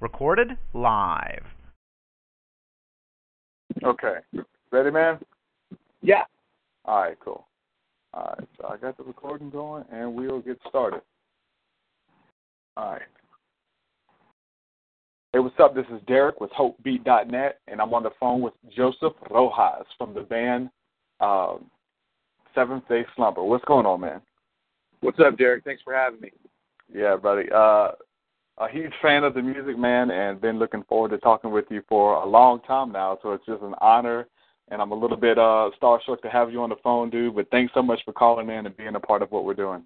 Recorded live. Okay. Ready, man? Yeah. All right, cool. All right, so I got the recording going, and we'll get started. All right. Hey, what's up? This is Derek with HopeBeat.net, and I'm on the phone with Joseph Rojas from the band um, Seventh Day Slumber. What's going on, man? What's up, Derek? Thanks for having me. Yeah, buddy. Uh, a huge fan of the music, man, and been looking forward to talking with you for a long time now. So it's just an honor and I'm a little bit uh starstruck to have you on the phone, dude. But thanks so much for calling in and being a part of what we're doing.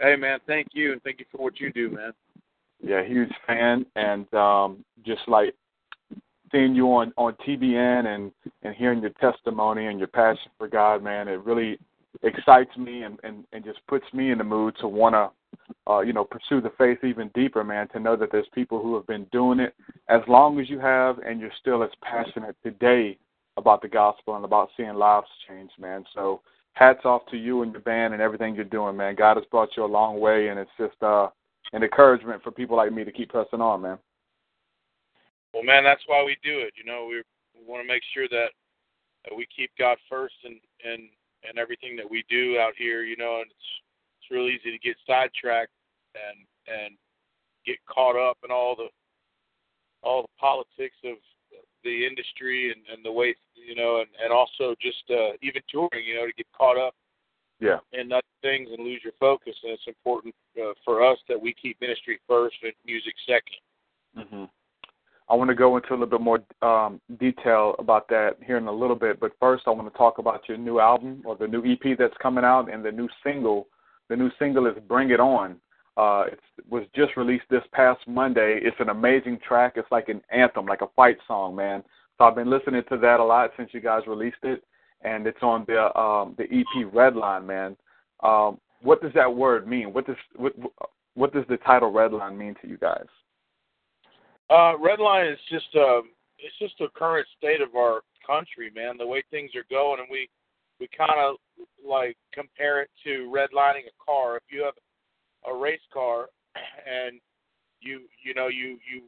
Hey, man, thank you, and thank you for what you do, man. Yeah, huge fan, and um just like seeing you on on TBN and and hearing your testimony and your passion for God, man, it really excites me and and and just puts me in the mood to want to uh, you know, pursue the faith even deeper, man, to know that there's people who have been doing it as long as you have and you're still as passionate today about the gospel and about seeing lives change, man. So hats off to you and your band and everything you're doing, man. God has brought you a long way, and it's just uh, an encouragement for people like me to keep pressing on, man. Well, man, that's why we do it. You know, we, we want to make sure that, that we keep God first and and and everything that we do out here. You know, and it's it's real easy to get sidetracked and and get caught up in all the all the politics of the industry and, and the way you know, and, and also just uh, even touring, you know, to get caught up yeah. in other things and lose your focus. And it's important uh, for us that we keep ministry first and music 2nd mm-hmm. I want to go into a little bit more um, detail about that here in a little bit, but first I want to talk about your new album or the new EP that's coming out and the new single. The new single is "Bring It On." Uh, it was just released this past Monday. It's an amazing track. It's like an anthem, like a fight song, man. So I've been listening to that a lot since you guys released it, and it's on the um, the EP Redline, man. Um, what does that word mean? What does what what does the title Redline mean to you guys? Uh, Redline is just a um, it's just a current state of our country, man. The way things are going, and we we kind of like compare it to redlining a car. If you have a race car and you you know you you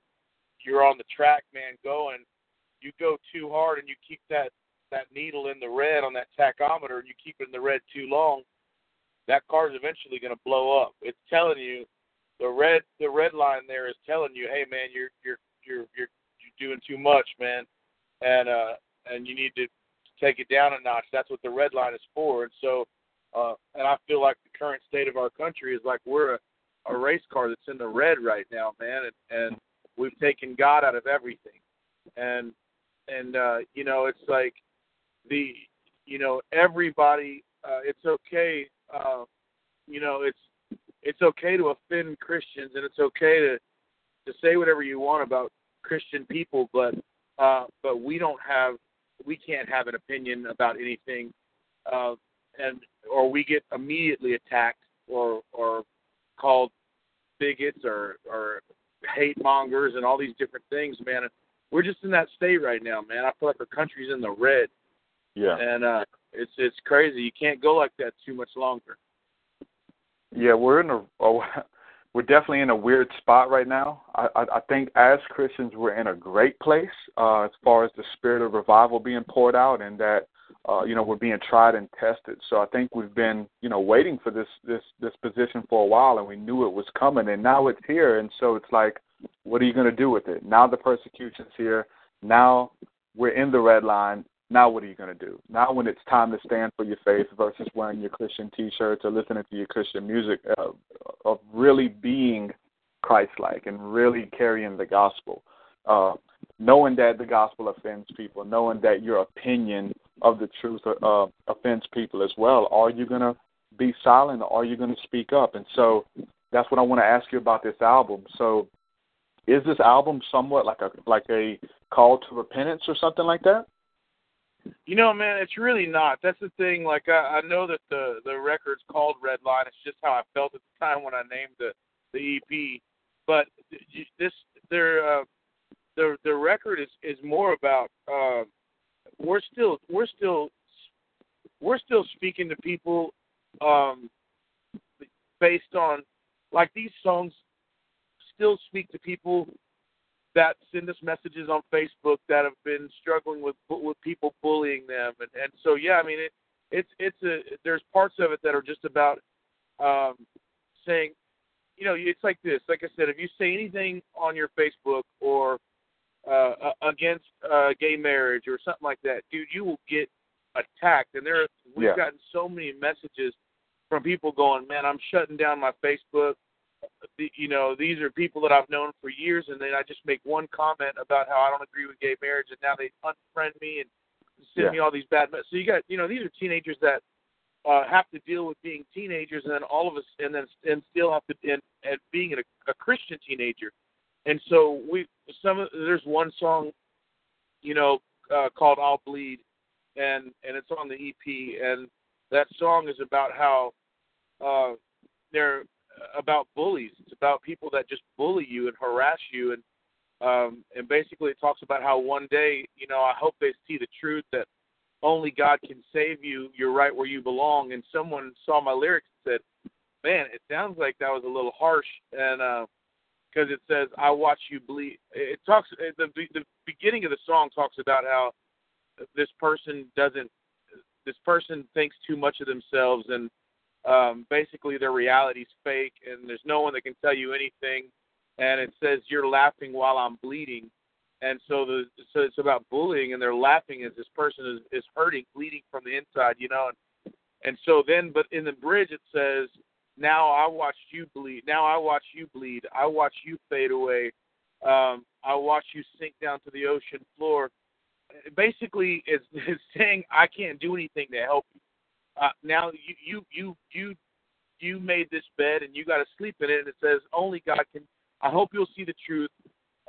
you're on the track, man, going you go too hard and you keep that that needle in the red on that tachometer and you keep it in the red too long, that car's eventually going to blow up. It's telling you the red the red line there is telling you, hey man, you're you're you're you're you're doing too much, man, and uh and you need to take it down a notch. That's what the red line is for. And so, uh, and I feel like the current state of our country is like we're a, a race car that's in the red right now, man, and, and we've taken God out of everything. And and uh, you know, it's like the you know everybody. Uh, it's okay. Uh, you know, it's it's okay to offend Christians, and it's okay to to say whatever you want about Christian people, but uh, but we don't have we can't have an opinion about anything, uh, and or we get immediately attacked or or called bigots or or hate mongers and all these different things, man we're just in that state right now, man. I feel like our country's in the red. Yeah. And uh it's it's crazy. You can't go like that too much longer. Yeah, we're in a oh, we're definitely in a weird spot right now. I, I I think as Christians we're in a great place uh as far as the spirit of revival being poured out and that uh you know we're being tried and tested. So I think we've been, you know, waiting for this this this position for a while and we knew it was coming and now it's here and so it's like what are you going to do with it? Now the persecution's here. Now we're in the red line. Now what are you going to do? Now when it's time to stand for your faith versus wearing your Christian T-shirts or listening to your Christian music, uh, of really being Christ-like and really carrying the gospel, uh, knowing that the gospel offends people, knowing that your opinion of the truth uh, offends people as well. Are you going to be silent or are you going to speak up? And so that's what I want to ask you about this album. So is this album somewhat like a like a call to repentance or something like that? You know, man, it's really not. That's the thing. Like, I, I know that the the record's called Red Line. It's just how I felt at the time when I named the the EP. But this, their uh, the the record is is more about. Uh, we're still we're still we're still speaking to people um, based on like these songs still speak to people that send us messages on Facebook that have been struggling with with people bullying them, and and so yeah, I mean it it's it's a there's parts of it that are just about um, saying, you know, it's like this. Like I said, if you say anything on your Facebook or uh, against uh, gay marriage or something like that, dude, you will get attacked. And there, we've yeah. gotten so many messages from people going, "Man, I'm shutting down my Facebook." You know, these are people that I've known for years, and then I just make one comment about how I don't agree with gay marriage, and now they unfriend me and send yeah. me all these bad messages. So you got, you know, these are teenagers that uh, have to deal with being teenagers, and then all of us, and then and still have to, and, and being a, a Christian teenager. And so we, some of, there's one song, you know, uh, called "I'll Bleed," and and it's on the EP, and that song is about how uh, they're about bullies. It's about people that just bully you and harass you, and um, and basically it talks about how one day, you know, I hope they see the truth that only God can save you. You're right where you belong. And someone saw my lyrics and said, "Man, it sounds like that was a little harsh." And because uh, it says, "I watch you bleed." It talks the the beginning of the song talks about how this person doesn't this person thinks too much of themselves and um basically their reality's fake and there's no one that can tell you anything and it says you're laughing while I'm bleeding and so the so it's about bullying and they're laughing as this person is is hurting bleeding from the inside you know and and so then but in the bridge it says now I watched you bleed now I watch you bleed I watch you fade away um I watch you sink down to the ocean floor basically it's, is saying I can't do anything to help you. Uh, now you you you you you made this bed and you got to sleep in it, and it says only God can. I hope you'll see the truth.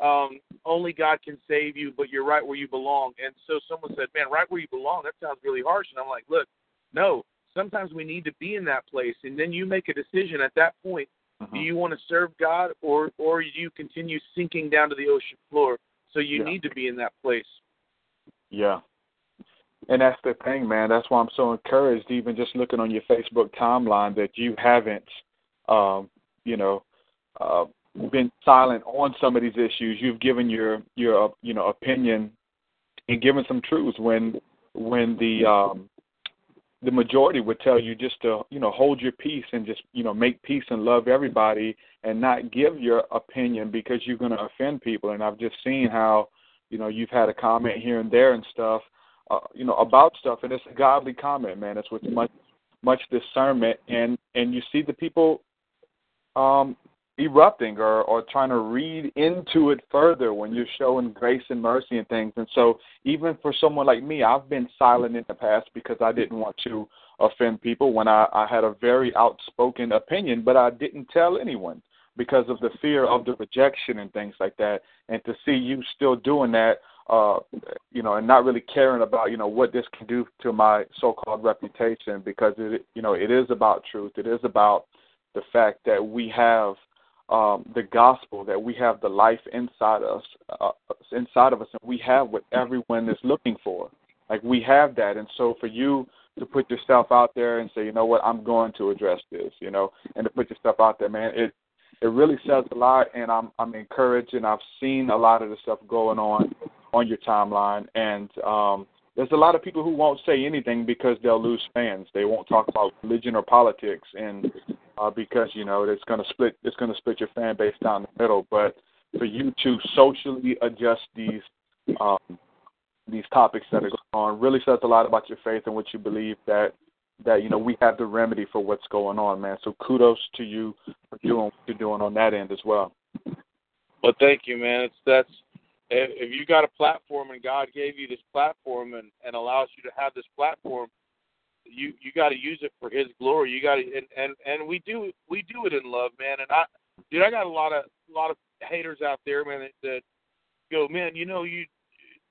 Um, only God can save you, but you're right where you belong. And so someone said, "Man, right where you belong." That sounds really harsh. And I'm like, "Look, no. Sometimes we need to be in that place, and then you make a decision at that point. Uh-huh. Do you want to serve God, or or do you continue sinking down to the ocean floor? So you Yeah. need to be in that place. Yeah. And that's the thing, man. That's why I'm so encouraged, even just looking on your Facebook timeline, that you haven't, um, you know, uh, been silent on some of these issues. You've given your your uh, you know opinion and given some truths when when the um, the majority would tell you just to you know hold your peace and just you know make peace and love everybody and not give your opinion because you're going to offend people. And I've just seen how you know you've had a comment here and there and stuff uh, you know about stuff and it's a godly comment man it's with much much discernment and and you see the people um erupting or or trying to read into it further when you're showing grace and mercy and things and so even for someone like me I've been silent in the past because I didn't want to offend people when I I had a very outspoken opinion but I didn't tell anyone because of the fear of the rejection and things like that. And to see you still doing that, uh, you know, and not really caring about, you know, what this can do to my so-called reputation, because it, you know, it is about truth. It is about the fact that we have um, the gospel, that we have the life inside us, uh, inside of us, and we have what everyone is looking for. Like we have that, and so for you to put yourself out there and say, you know what, I'm going to address this, you know, and to put yourself out there, man, it it really says a lot, and I'm I'm encouraged, and I've seen a lot of the stuff going on on your timeline, and um, there's a lot of people who won't say anything because they'll lose fans. They won't talk about religion or politics, and uh, because you know it's going to split it's going to split your fan base down the middle. But for you to socially adjust these um, these topics that are going on really says a lot about your faith and what you believe that that you know we have the remedy for what's going on, man. So kudos to you for doing what you're doing on that end as well. Well, thank you, man. It's that's if you got a platform and God gave you this platform and and allows you to have this platform, you you got to use it for His glory. You got to, and and and we do we do it in love, man. And I, dude, I got a lot of a lot of haters out there, man, that, that go, man, you know, you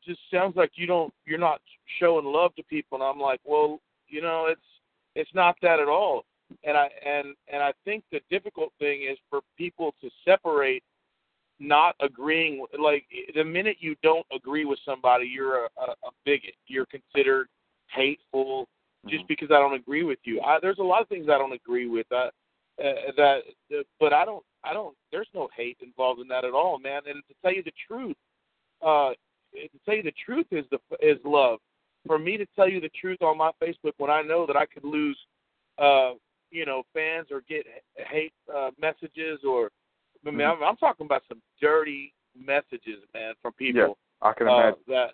just sounds like you don't you're not showing love to people, and I'm like, well, you know, it's it's not that at all. And I and and I think the difficult thing is for people to separate not agreeing like the minute you don't agree with somebody you're a, a, bigot. You're considered hateful just Mm-hmm. because i don't agree with you. I, there's a lot of things i don't agree with uh, uh, that uh, but i don't i don't there's no hate involved in that at all man. And to tell you the truth uh to tell you the truth is the is love. For me to tell you the truth on my facebook when i know that i could lose uh you know fans or get hate uh messages or I mean, I'm, I'm talking about some dirty messages, man, from people. Yeah, I can uh, imagine. that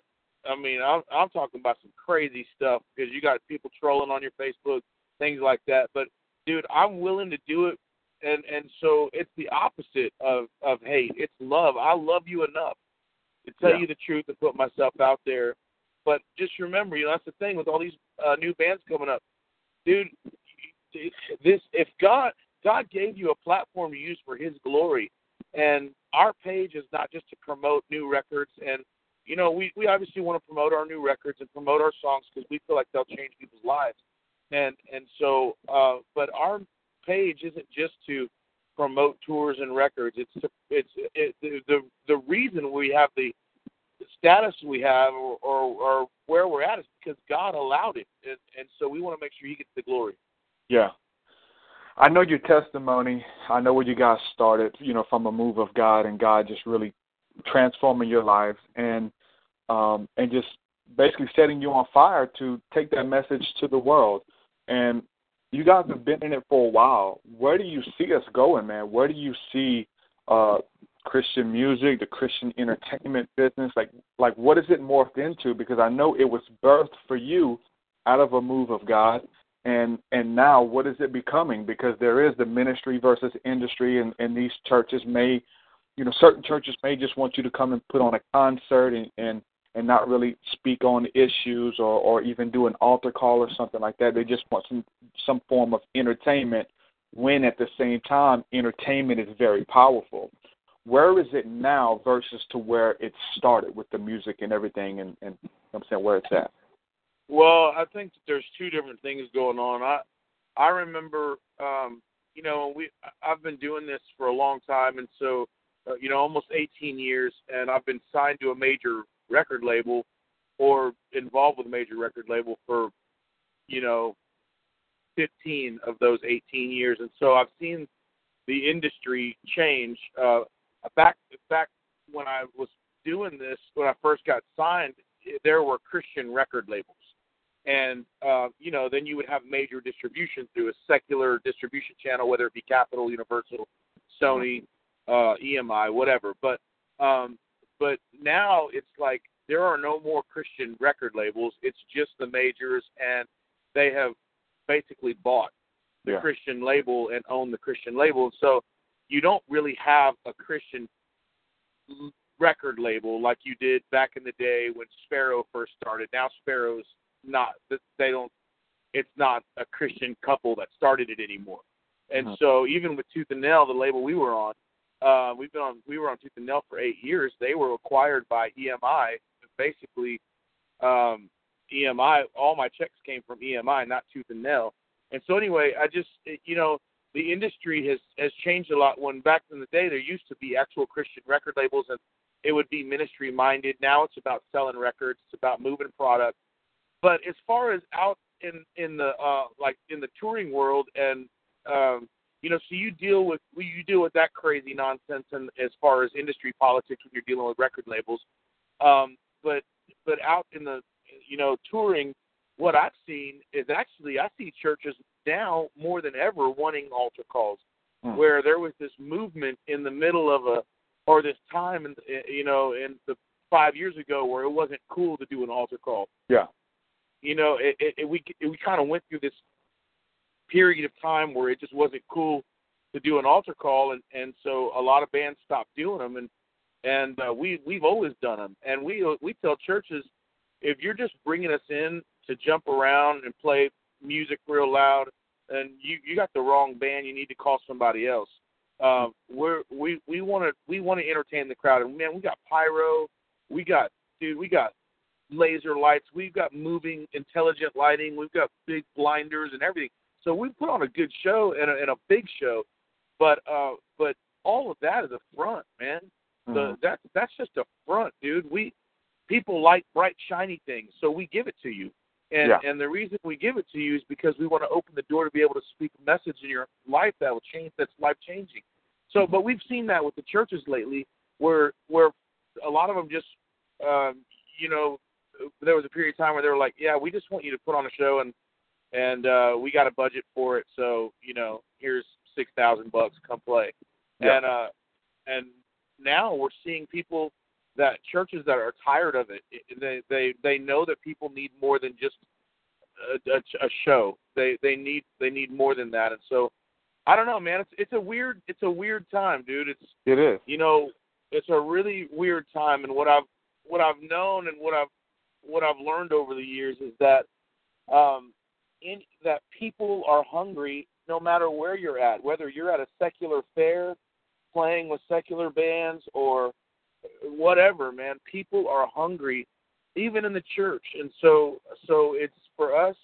I mean, I'm I'm talking about some crazy stuff because you got people trolling on your Facebook, things like that. But dude, I'm willing to do it, and and so it's the opposite of of hate. It's love. I love you enough to tell Yeah. you the truth and put myself out there. But just remember, you know, that's the thing with all these uh, new bands coming up, dude. This if God God gave you a platform to use for His glory, and our page is not just to promote new records. And you know we we obviously want to promote our new records and promote our songs because we feel like they'll change people's lives. And and so uh but our page isn't just to promote tours and records. It's to, it's it, the the the reason we have the status we have or, or or where we're at is because God allowed it. And and so we want to make sure he gets the glory. Yeah. I know your testimony. I know where you guys started, you know, from a move of God and God just really transforming your lives and um and just basically setting you on fire to take that message to the world. And you guys have been in it for a while. Where do you see us going, man? Where do you see uh Christian music, the Christian entertainment business? Like like what is it morphed into? Because I know it was birthed for you out of a move of God and and now what is it becoming? Because there is the ministry versus industry and and these churches may you know certain churches may just want you to come and put on a concert and and and not really speak on issues or or even do an altar call or something like that. They just want some some form of entertainment when at the same time entertainment is very powerful. Where is it now versus to where it started with the music and everything and and you know I'm saying where it's at Well, I think that there's two different things going on. I I remember, um, you know, we I've been doing this for a long time, and so, uh, you know, almost 18 years, and I've been signed to a major record label or involved with a major record label for, you know, 15 of those 18 years, and so I've seen the industry change. Uh, back back when I was doing this, when I first got signed, there were Christian record labels and uh, you know, then you would have major distribution through a secular distribution channel, whether it be Capitol, Universal, Sony, uh, EMI, whatever. But um, but now it's like there are no more Christian record labels. It's just the majors, and they have basically bought the Yeah. Christian label and own the Christian label. So you don't really have a Christian record label like you did back in the day when Sparrow first started. Now Sparrow's not that they don't it's not a Christian couple that started it anymore. And Mhm. so even with Tooth and Nail, the label we were on, uh we've been on we were on Tooth and Nail for eight years. They were acquired by EMI. Basically, um EMI all my checks came from EMI, not Tooth and Nail. And so anyway, I just it- you know, the industry has has changed a lot. When back in the day there used to be actual Christian record labels and it would be ministry minded. Now it's about selling records, it's about moving product. But as far as out in in the uh like in the touring world and um you know, so you deal with you deal with that crazy nonsense and as far as industry politics when you're dealing with record labels. Um but but out in the you know, touring what I've seen is actually I see churches now more than ever wanting altar calls, Hmm. where there was this movement in the middle of a or this time in you know in the five years ago where it wasn't cool to do an altar call. yeah You know, it, it, it we it, we kind of went through this period of time where it just wasn't cool to do an altar call, and and so a lot of bands stopped doing them, and and uh, we we've always done them, and we we tell churches if you're just bringing us in to jump around and play music real loud, and you you got the wrong band. You need to call somebody else. Um, we're we we want to we want to entertain the crowd, and man, we got pyro, we got dude, we got laser lights, we've got moving intelligent lighting, we've got big blinders and everything. So we put on a good show and a, and a big show, but uh, but all of that is a front, man. The Mhm. that's that's just a front, dude. We people like bright shiny things, so we give it to you. And Yeah. and the reason we give it to you is because we want to open the door to be able to speak a message in your life that will change that's life changing. So, but we've seen that with the churches lately, where where a lot of them just, um, you know, there was a period of time where they were like, yeah, we just want you to put on a show and and uh, we got a budget for it, so you know, here's six thousand bucks, come play. Yeah. And uh, and now we're seeing people that churches that are tired of it. They they they know that people need more than just a, a, a show. They they need they need more than that. And so I don't know, man. It's it's a weird it's a weird time, dude. It's It is. you know it's a really weird time. And what I've what I've known and what I've what I've learned over the years is that um in that people are hungry no matter where you're at, whether you're at a secular fair playing with secular bands or whatever, man. People are hungry, even in the church, and so so it's for us.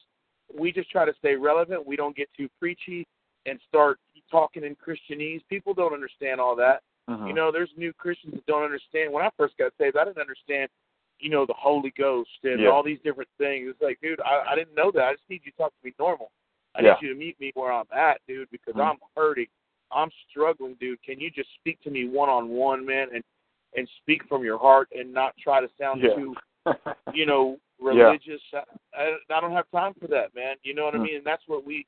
We just try to stay relevant. We don't get too preachy and start talking in Christianese. People don't understand all that. Mhm. You know, there's new Christians that don't understand. When I first got saved, I didn't understand, you know, the Holy Ghost and Yeah. all these different things. It's like, dude, I, I didn't know that. I just need you to talk to me normal. I Yeah. need you to meet me where I'm at, dude, because Mhm. I'm hurting. I'm struggling, dude. Can you just speak to me one on one, man, and and speak from your heart and not try to sound Yeah. too, you know, religious? I, I, I don't have time for that, man. You know what I Mm. mean? And that's what we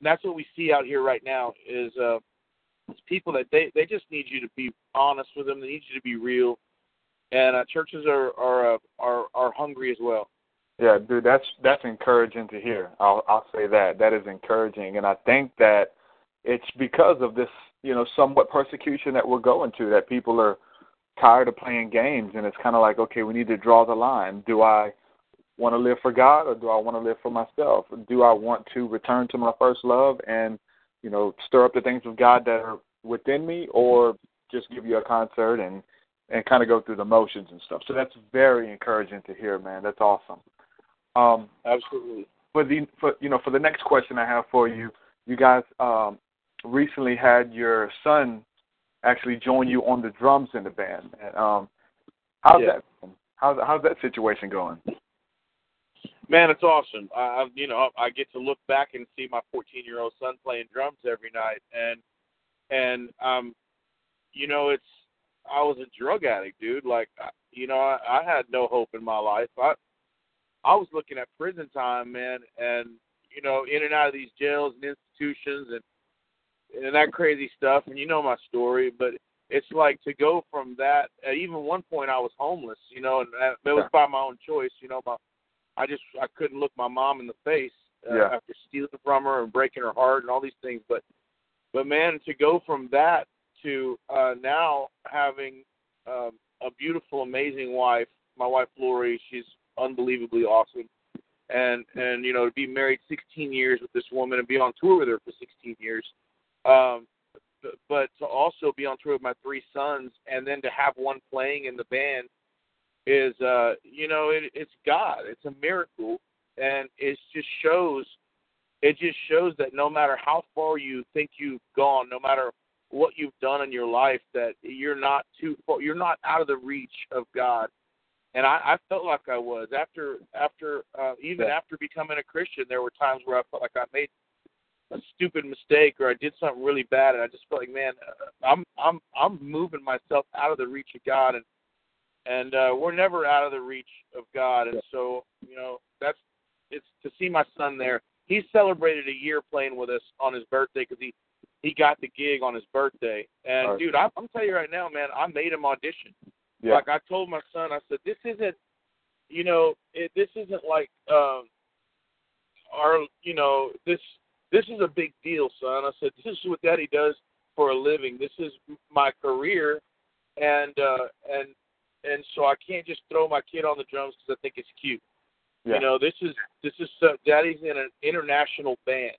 that's what we see out here right now is uh it's people that they they just need you to be honest with them. They need you to be real. And uh, churches are are uh, are are hungry as well. Yeah, dude, that's that's encouraging to hear. I'll I'll say that. That is encouraging and I think that it's because of this, you know, somewhat persecution that we're going to that people are tired of playing games and it's kind of like, okay, we need to draw the line. Do I want to live for God or do I want to live for myself? Do I want to return to my first love and, you know, stir up the things of God that are within me or just give you a concert and and kind of go through the motions and stuff. So that's very encouraging to hear, man. That's awesome. Um, Absolutely. for the for you know for the next question I have for you, you guys um, recently had your son actually join you on the drums in the band. And, um, how's Yeah. that? How's how's that situation going? Man, it's awesome. I, I you know I get to look back and see my 14 year old son playing drums every night, and and um, you know it's I was a drug addict, dude. Like I- you know I, I had no hope in my life. I I was looking at prison time, man, and you know in and out of these jails and institutions and and that crazy stuff. And you know my story, but it's like to go from that. At even one point, I was homeless, you know, and that, that was by my own choice. You know, my I just I couldn't look my mom in the face uh, Yeah. after stealing from her and breaking her heart and all these things. But but man, to go from that to uh, now having um, a beautiful, amazing wife, my wife Lori, she's unbelievably awesome, and and you know to be married 16 years with this woman and be on tour with her for 16 years. Um, but, to also be on tour with my three sons and then to have one playing in the band is uh you know it, it's God. It's a miracle, and it just shows. It just shows that no matter how far you think you've gone, no matter what you've done in your life, that you're not too far. You're not out of the reach of God. And I, I felt like I was after after uh, even Yeah. after becoming a Christian. There were times where I felt like I made a stupid mistake or I did something really bad, and I just felt like, man, uh, I'm I'm I'm moving myself out of the reach of God, and and uh, we're never out of the reach of God. And so, you know, that's it's to see my son there. He celebrated a year playing with us on his birthday because he he got the gig on his birthday. And Right. dude, I, I'm telling you right now, man, I made him audition. Yeah. Like I told my son, I said, this isn't, you know, it, this isn't like um, our, you know, this this is a big deal, son. I said, this is what Daddy does for a living. This is my career, and uh, and and so I can't just throw my kid on the drums because I think it's cute. Yeah. You know, this is this is uh, Daddy's in an international band,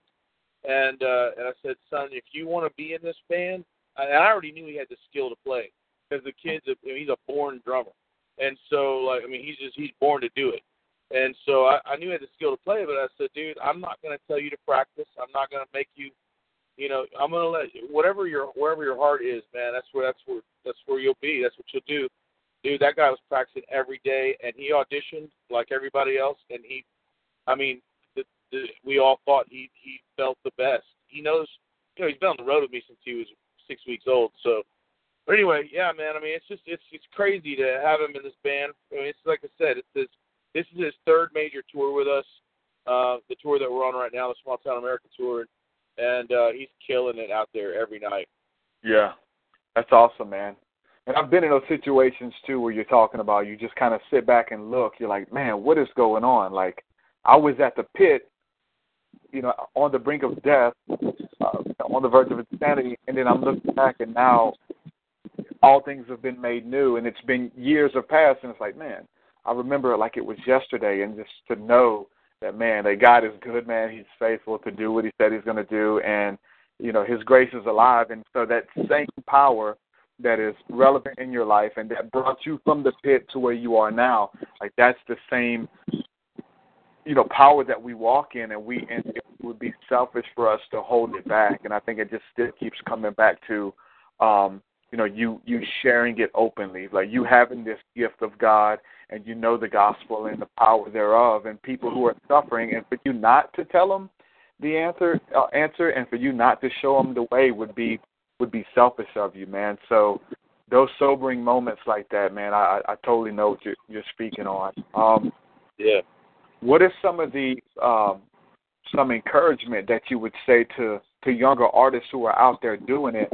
and uh, and I said, son, if you want to be in this band, and I already knew he had the skill to play because the kid's a, I mean, he's a born drummer, and so like I mean he's just he's born to do it, and so I, I knew he had the skill to play, but I said, dude, I'm not going to tell you to practice. I'm not going to make you, you know, I'm going to let you, whatever your wherever your heart is, man. That's where that's where that's where you'll be. That's what you'll do. Dude, that guy was practicing every day, and he auditioned like everybody else, and he, I mean, we all thought he he felt the best. He knows, you know, he's been on the road with me since he was six weeks old. So, but anyway, yeah, man. I mean, it's just it's it's crazy to have him in this band. I mean, it's like I said, it's his this is his third major tour with us. Uh, the tour that we're on right now, the Small Town America tour, and uh, he's killing it out there every night. Yeah, that's awesome, man. And I've been in those situations too where you're talking about you just kind of sit back and look. You're like, man, what is going on? Like, I was at the pit, you know, on the brink of death, uh, on the verge of insanity, and then I'm looking back, and now all things have been made new, and it's been years have passed, and it's like, man, I remember it like it was yesterday, and just to know that man, that God is good, man. He's faithful to do what He said He's going to do, and you know His grace is alive, and so that same power that is relevant in your life and that brought you from the pit to where you are now, like that's the same, you know, power that we walk in, and we and would be selfish for us to hold it back, and I think it just still keeps coming back to. um you know you you sharing it openly like you having this gift of god and you know the gospel and the power thereof and people who are suffering and for you not to tell them the answer uh, answer and for you not to show them the way would be would be selfish of you man so those sobering moments like that man i i totally know what you're, you're speaking on um Yeah. what is some of the um some encouragement that you would say to to younger artists who are out there doing it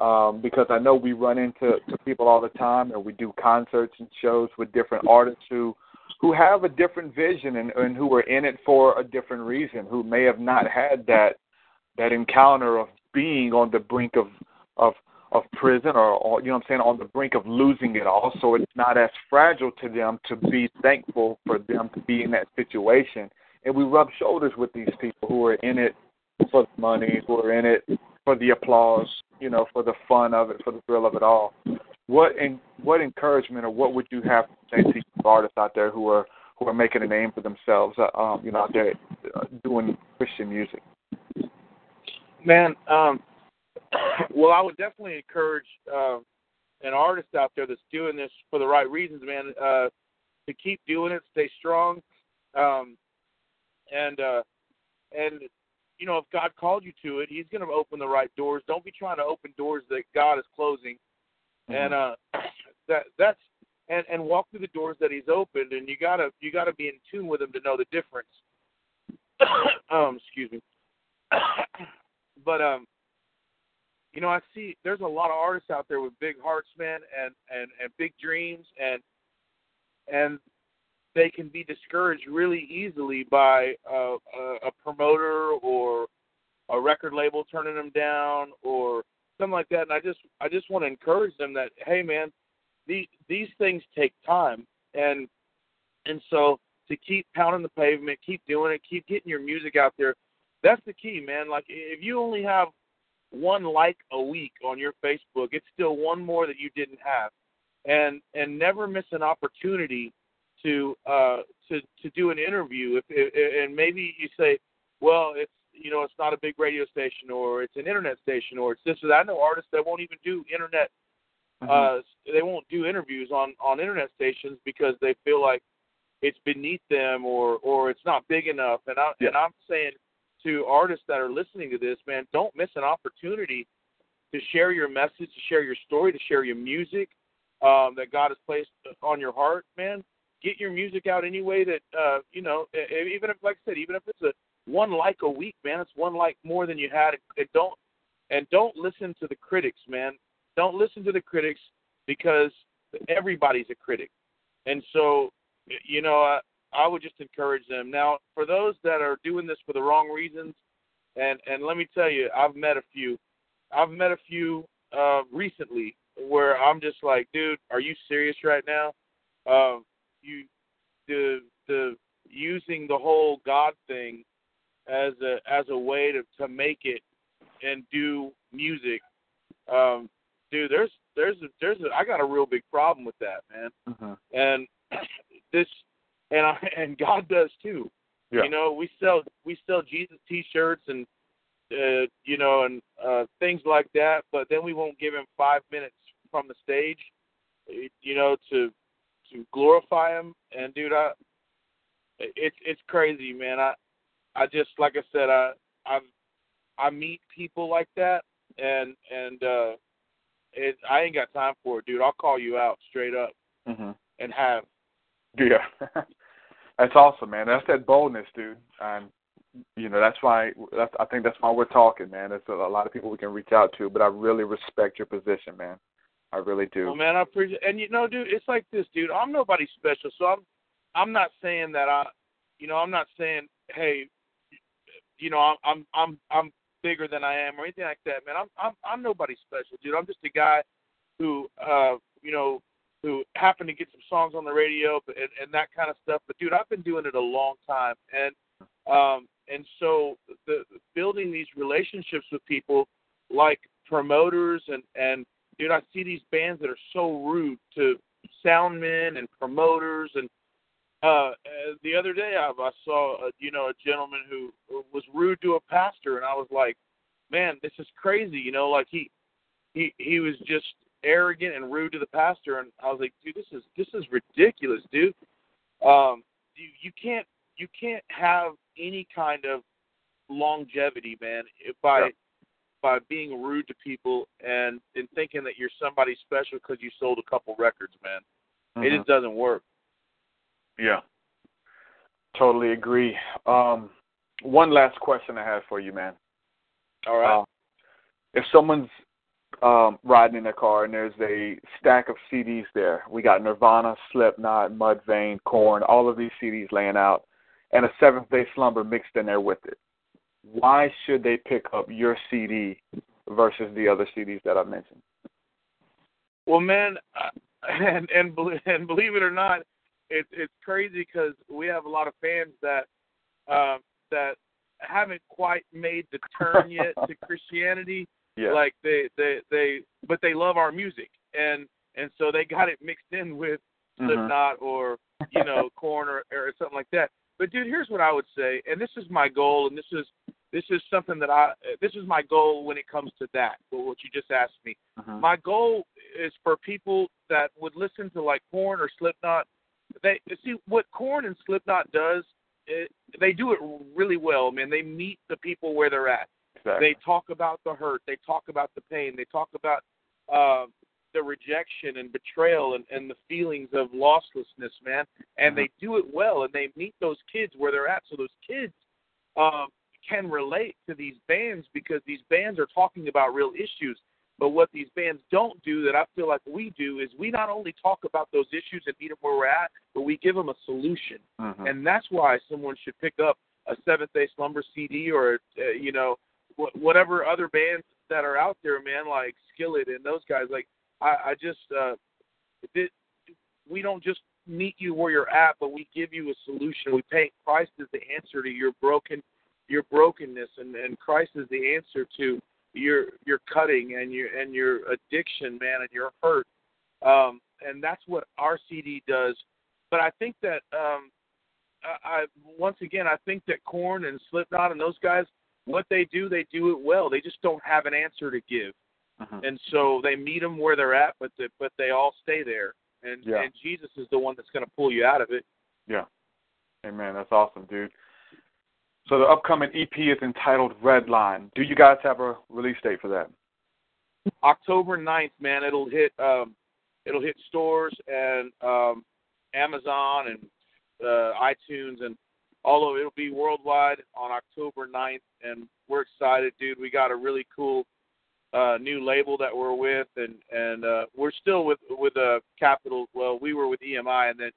um, because I know we run into to people all the time, and we do concerts and shows with different artists who who have a different vision and, and who are in it for a different reason, who may have not had that that encounter of being on the brink of of of prison or, or you know what I'm saying on the brink of losing it all. So it's not as fragile to them to be thankful for them to be in that situation. And we rub shoulders with these people who are in it for the money, who are in it for the applause, you know, for the fun of it, for the thrill of it all. What in, what encouragement or what would you have to say to artists out there who are who are making a name for themselves, uh, um, you know, out there uh, doing Christian music? Man, um, well, I would definitely encourage uh, an artist out there that's doing this for the right reasons, man, uh, to keep doing it, stay strong, um, and uh, and you know, if God called you to it, He's going to open the right doors. Don't be trying to open doors that God is closing, Mm-hmm. and uh, that that's and and walk through the doors that He's opened, and you gotta you gotta be in tune with Him to know the difference. um, excuse me. but um, you know, I see there's a lot of artists out there with big hearts, man, and and and big dreams, and and they can be discouraged really easily by a, a promoter or a record label turning them down or something like that. And I just I just want to encourage them that hey, man, these these things take time, and and so to keep pounding the pavement, keep doing it, keep getting your music out there. That's the key, man. Like if you only have one like a week on your Facebook, it's still one more that you didn't have. And and never miss an opportunity to uh to to do an interview if, if and maybe you say, well, it's you know, it's not a big radio station or it's an internet station or it's this or that. I know artists that won't even do internet uh they won't do interviews on on internet stations because they feel like it's beneath them or or it's not big enough and I Yeah. and I'm saying to artists that are listening to this, man, don't miss an opportunity to share your message, to share your story, to share your music um, that God has placed on your heart, man. Get your music out any way that uh, you know. Even if, like I said, even if it's a one like a week, man, it's one like more than you had. And don't and don't listen to the critics, man. Don't listen to the critics because everybody's a critic, and so you know. I, I would just encourage them. Now, for those that are doing this for the wrong reasons, and and let me tell you, I've met a few. I've met a few uh, recently where I'm just like, dude, are you serious right now? Um, you, the the using the whole God thing as a as a way to to make it and do music. Um, dude, there's there's a, there's a, I got a real big problem with that, man. Mm-hmm. And this and I and God does too. Yeah. You know, we sell we sell Jesus T-shirts and uh, you know and uh, things like that, but then we won't give him five minutes from the stage, you know, to to glorify him. And dude, I it's it's crazy, man. I I just like I said, I I I meet people like that, and and uh, it I ain't got time for it, dude. I'll call you out straight up Mm-hmm. and have. Yeah, that's awesome, man. That's that boldness, dude. And you know, that's why that's, I think that's why we're talking, man. There's a, a lot of people we can reach out to, but I really respect your position, man. I really do. Well, man, I appreciate. And you know, dude, it's like this, dude. I'm nobody special, so I'm I'm not saying that I, you know, I'm not saying, hey, you know, I'm I'm I'm I'm bigger than I am or anything like that, man. I'm I'm I'm nobody special, dude. I'm just a guy who, uh, you know, who happened to get some songs on the radio and, and that kind of stuff. But dude, I've been doing it a long time, and um, and so the building these relationships with people like promoters and and dude, I see these bands that are so rude to soundmen and promoters. And uh the other day I, I saw a, you know a gentleman who was rude to a pastor. And I was like man this is crazy. You know like he he he was just arrogant and rude to the pastor. And I was like dude this is this is ridiculous dude. Um you you can't you can't have any kind of longevity man if by Yeah. By being rude to people and and thinking that you're somebody special because you sold a couple records man it Mhm. just doesn't work Yeah. Totally agree. Um, one last question I have for you, man. all right Uh, if someone's um, riding in their car and there's a stack of CDs there, we got Nirvana, Slipknot, Mudvayne, Korn, all of these CDs laying out, and a Seventh Day Slumber mixed in there with it. Why should they pick up your CD versus the other CDs that I mentioned? Well, man, and and and believe it or not, it's it's crazy because we have a lot of fans that um, that haven't quite made the turn yet to Christianity. Yeah. Like they they they, but they love our music, and and so they got it mixed in with Mhm. Slipknot or you know Korn or, or something like that. But dude, here's what I would say, and this is my goal, and this is this is something that I this is my goal when it comes to that. What you just asked me. Mhm. My goal is for people that would listen to like Korn or Slipknot. They see what Korn and Slipknot does. It, they do it really well, man. They meet the people where they're at. Exactly. They talk about the hurt. They talk about the pain. They talk about uh, the rejection and betrayal and, and the feelings of losslessness, man. And they do it well, and they meet those kids where they're at. So those kids um, can relate to these bands because these bands are talking about real issues. But what these bands don't do that I feel like we do is we not only talk about those issues and meet them where we're at, but we give them a solution. Mhm. And that's why someone should pick up a Seventh Day Slumber CD or uh, you know wh- whatever other bands that are out there, man, like Skillet and those guys. Like I, I just uh, it, we don't just meet you where you're at, but we give you a solution. We paint Christ is the answer to your broken your brokenness, and and Christ is the answer to your your cutting and your and your addiction, man, and your hurt. Um, and that's what our CD does. But I think that um, I, I once again I think that Korn and Slipknot and those guys, what they do, they do it well. They just don't have an answer to give, Mhm. and so they meet them where they're at, but the, but they all stay there. And Yeah. and Jesus is the one that's going to pull you out of it. Yeah. Amen. That's awesome, dude. So the upcoming EP is entitled Red Line. Do you guys have a release date for that? October 9th, man, it'll hit um it'll hit stores and um Amazon and uh iTunes and all of it'll be worldwide on October 9th and we're excited, dude. We got a really cool uh new label that we're with and and uh we're still with with uh Capitol well, we were with EMI and then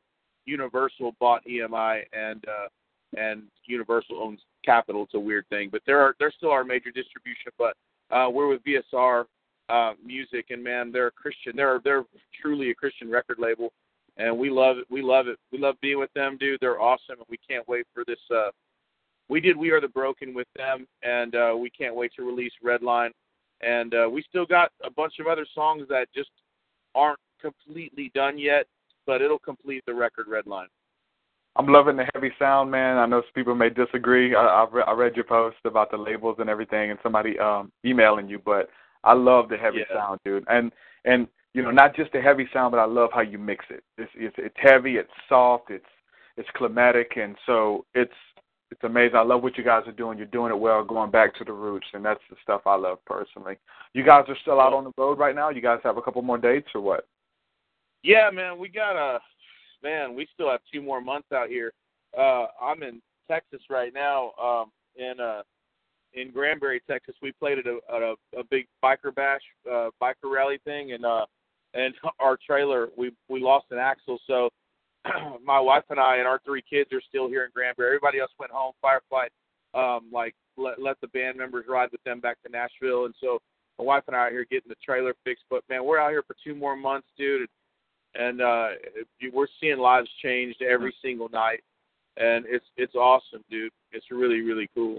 Universal bought EMI and uh and Universal owns Capitol. It's a weird thing, but they're they're still our major distribution. But uh, we're with VSR uh, Music, and man, they're a Christian. They're they're truly a Christian record label, and we love it. We love it. We love being with them, dude. They're awesome, and we can't wait for this. uh We did We Are the Broken with them, and uh we can't wait to release Redline. And uh we still got a bunch of other songs that just aren't completely done yet, but it'll complete the record Redline. I'm loving the heavy sound, man. I know some people may disagree. I, I've re- I read your post about the labels and everything, and somebody um emailing you, but I love the heavy Yeah. sound, dude. And and you know, not just the heavy sound, but I love how you mix it. It's it's it's heavy, it's soft, it's it's climatic, and so it's it's amazing. I love what you guys are doing. You're doing it well, going back to the roots, and that's the stuff I love personally. You guys are still out on the road right now. You guys have a couple more dates or what? Yeah, man, we got a man. We still have two more months out here. Uh, I'm in Texas right now. Um, in uh, in Granbury, Texas. We played at a at a, a big biker bash, uh, biker rally thing, and uh, and our trailer we we lost an axle. So my wife and I and our three kids are still here in Granbury. Everybody else went home. Firefly, um, like let let the band members ride with them back to Nashville, and so my wife and I are here getting the trailer fixed. But man, we're out here for two more months, dude and uh we're seeing lives changed every single night and it's it's awesome dude it's really really cool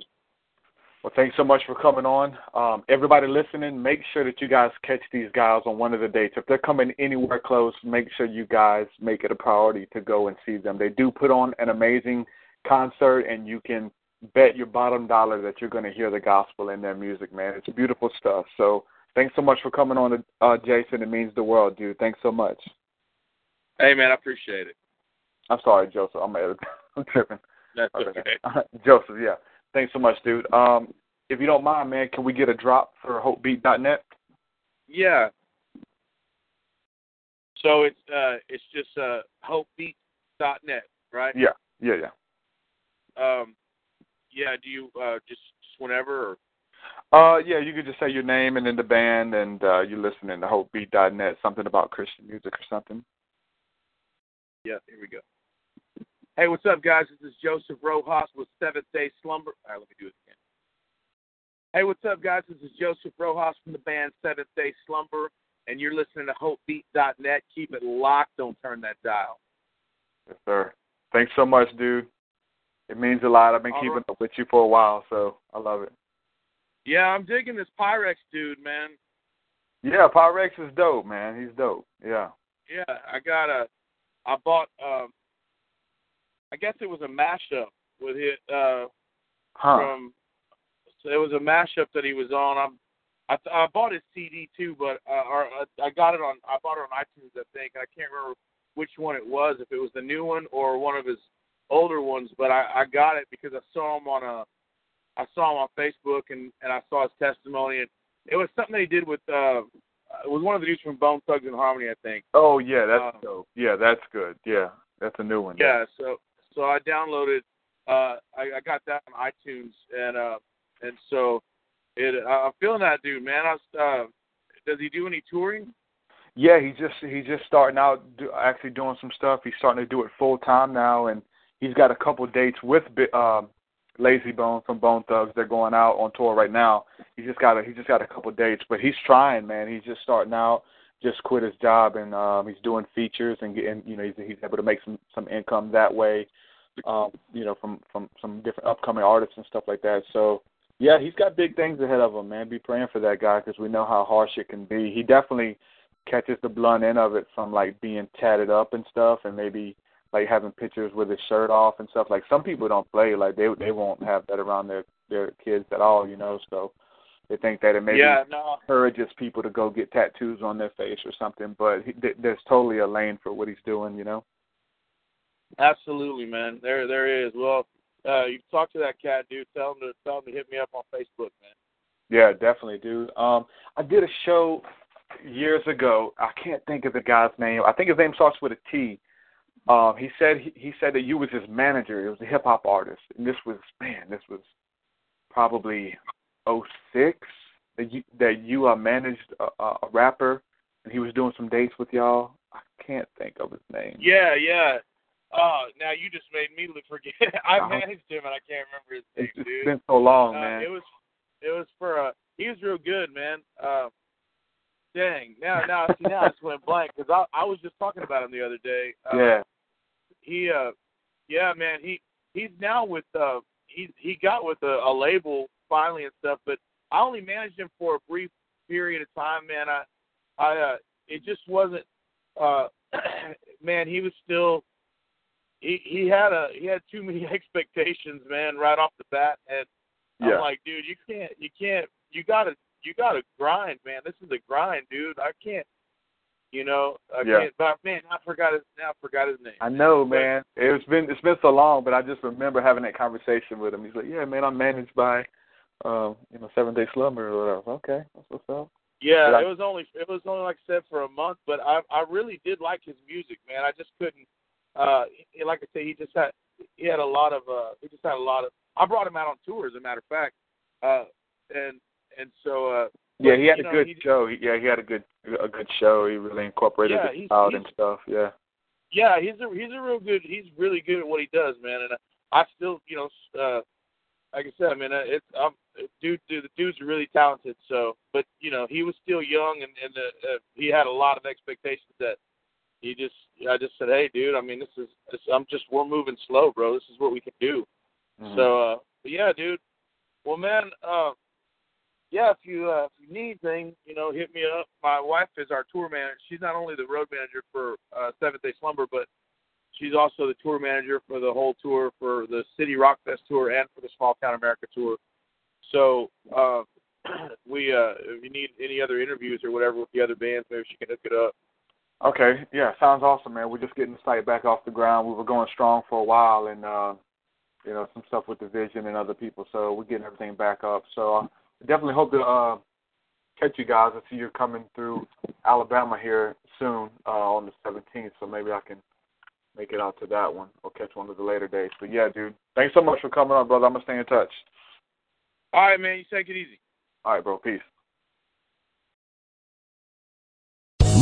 Well, thanks so much for coming on. Um, everybody listening, make sure that you guys catch these guys on one of the dates. If they're coming anywhere close, make sure you guys make it a priority to go and see them. They do put on an amazing concert, and you can bet your bottom dollar that you're going to hear the gospel in their music, man. It's beautiful stuff. So thanks so much for coming on, uh, Jason. It means the world, dude. Thanks so much. hey man i appreciate it I'm sorry, Joseph. I'm, I'm tripping. that's Okay. okay Joseph, yeah. Thanks so much, dude. Um, if you don't mind, man, can we get a drop for HopeBeat.net? yeah so it's uh it's just uh hopebeat.net right Yeah, yeah, yeah. um yeah do you uh just just whenever or Uh, yeah, you could just say your name and then the band, and uh, you're listening to HopeBeat.net, something about Christian music or something. Yeah, here we go. Hey, what's up, guys? This is Joseph Rojas with Seventh Day Slumber. All right, let me do it again. Hey, what's up, guys? This is Joseph Rojas from the band Seventh Day Slumber, and you're listening to HopeBeat.net. Keep it locked. Don't turn that dial. Yes, sir. Thanks so much, dude. It means a lot. I've been All keeping right. up with you for a while, so I love it. Yeah, I'm digging this Pyrex dude, man. Yeah, Pyrex is dope, man. He's dope. Yeah. Yeah, I got a. I bought. um I guess it was a mashup with it. Uh, Huh. from so it was a mashup that he was on. I'm, I I bought his CD too, but uh, or uh, I got it on I bought it on iTunes I think. I can't remember which one it was, if it was the new one or one of his older ones. But I I got it because I saw him on a I saw him on Facebook and and I saw his testimony and it was something that he did with uh it was one of the dudes from Bone Thugs and Harmony I think. Oh, yeah, that's Um, dope. Yeah, that's good. Yeah, that's a new one. Yeah, so so I downloaded. Uh, I, I got that on iTunes, and uh, and so it. I'm feeling that dude, man. I was, uh, does he do any touring? Yeah, he just he's just starting out do, actually doing some stuff. He's starting to do it full time now, and he's got a couple dates with um, Layzie Bone from Bone Thugs. They're going out on tour right now. He just got a he just got a couple dates, but he's trying, man. He's just starting out. Just quit his job, and um, he's doing features and getting you know he's he's able to make some some income that way. Um, you know from from some different upcoming artists and stuff like that. So yeah, he's got big things ahead of him, man. Be praying for that guy because we know how harsh it can be. He definitely catches the blunt end of it from like being tatted up and stuff, and maybe like having pictures with his shirt off and stuff. Like some people don't play like they they won't have that around their their kids at all, you know. So they think that it maybe Yeah, no. encourages people to go get tattoos on their face or something. But he, th- there's totally a lane for what he's doing, you know. Absolutely, man. There, there is. Well, uh, you talk to that cat, dude. Tell him to tell him to hit me up on Facebook, man. Yeah, definitely, dude. Um, I did a show years ago. I can't think of the guy's name. I think his name starts with a T. Um, he said he, he said that you was his manager. It was a hip hop artist, and this was man, this was probably oh six that you that you uh, managed a, a a rapper, and he was doing some dates with y'all. I can't think of his name. Yeah, yeah. Oh, now you just made me forget. I Uh-huh. managed him, and I can't remember his name, It's, it's dude. been so long, Uh, man. It was it was for uh he was real good, man. Um dang. Now, now, see, now I just went blank because I, I was just talking about him the other day. Uh, yeah. He, uh, yeah, man. He, he's now with, uh, he, he got with a, a label finally and stuff, but I only managed him for a brief period of time, man. I, I, uh, it just wasn't, uh, man. He was still, he, he had a, he had too many expectations, man, right off the bat, and Yeah. I'm like, dude, you can't, you can't, you gotta, you gotta grind, man. This is a grind, dude. I can't, you know, I Yeah. can't. But man, I forgot his, now I forgot his name. I know, man. It's been it's been so long, but I just remember having that conversation with him. He's like, "Yeah, man, I'm managed by, um, you know, Seven Day Slumber or whatever." Okay, that's what's up. Yeah, I- it was only, it was only like I said for a month, but I, I really did like his music, man. I just couldn't, uh, like I said, he just had, he had a lot of, uh, he just had a lot of. I brought him out on tour, as a matter of fact, uh, and and so, uh, Yeah, but, he had a know, good he- show. He, yeah, he had a good a good show. He really incorporated Yeah, the crowd and stuff. Yeah. Yeah, he's a he's a real good. He's really good at what he does, man. And I still, you know, uh, like I said, I mean, uh, it's I'm dude, dude, the dude's really talented. So, but you know, he was still young, and and uh, uh, he had a lot of expectations that he just. I just said, hey, dude, I mean, this is this, I'm just we're moving slow, bro. This is what we can do. Mhm. So, uh, but yeah, dude. Well, man, uh, yeah, if you uh, if you need anything, you know, hit me up. My wife is our tour manager. She's not only the road manager for uh, Seventh Day Slumber, but she's also the tour manager for the whole tour for the City Rock Fest tour and for the Small Town America tour. So uh, we, uh, if you need any other interviews or whatever with the other bands, maybe she can hook it up. Okay, yeah, sounds awesome, man. We're just getting the site back off the ground. We were going strong for a while, and uh, you know, some stuff with the vision and other people. So we're getting everything back up. So I definitely hope to uh, catch you guys. I see you're coming through Alabama here soon uh, on the 17th. So maybe I can make it out to that one or catch one of the later days. But yeah, dude, thanks so much for coming on, brother. I'm gonna stay in touch. All right, man. You take it easy. All right, bro. Peace.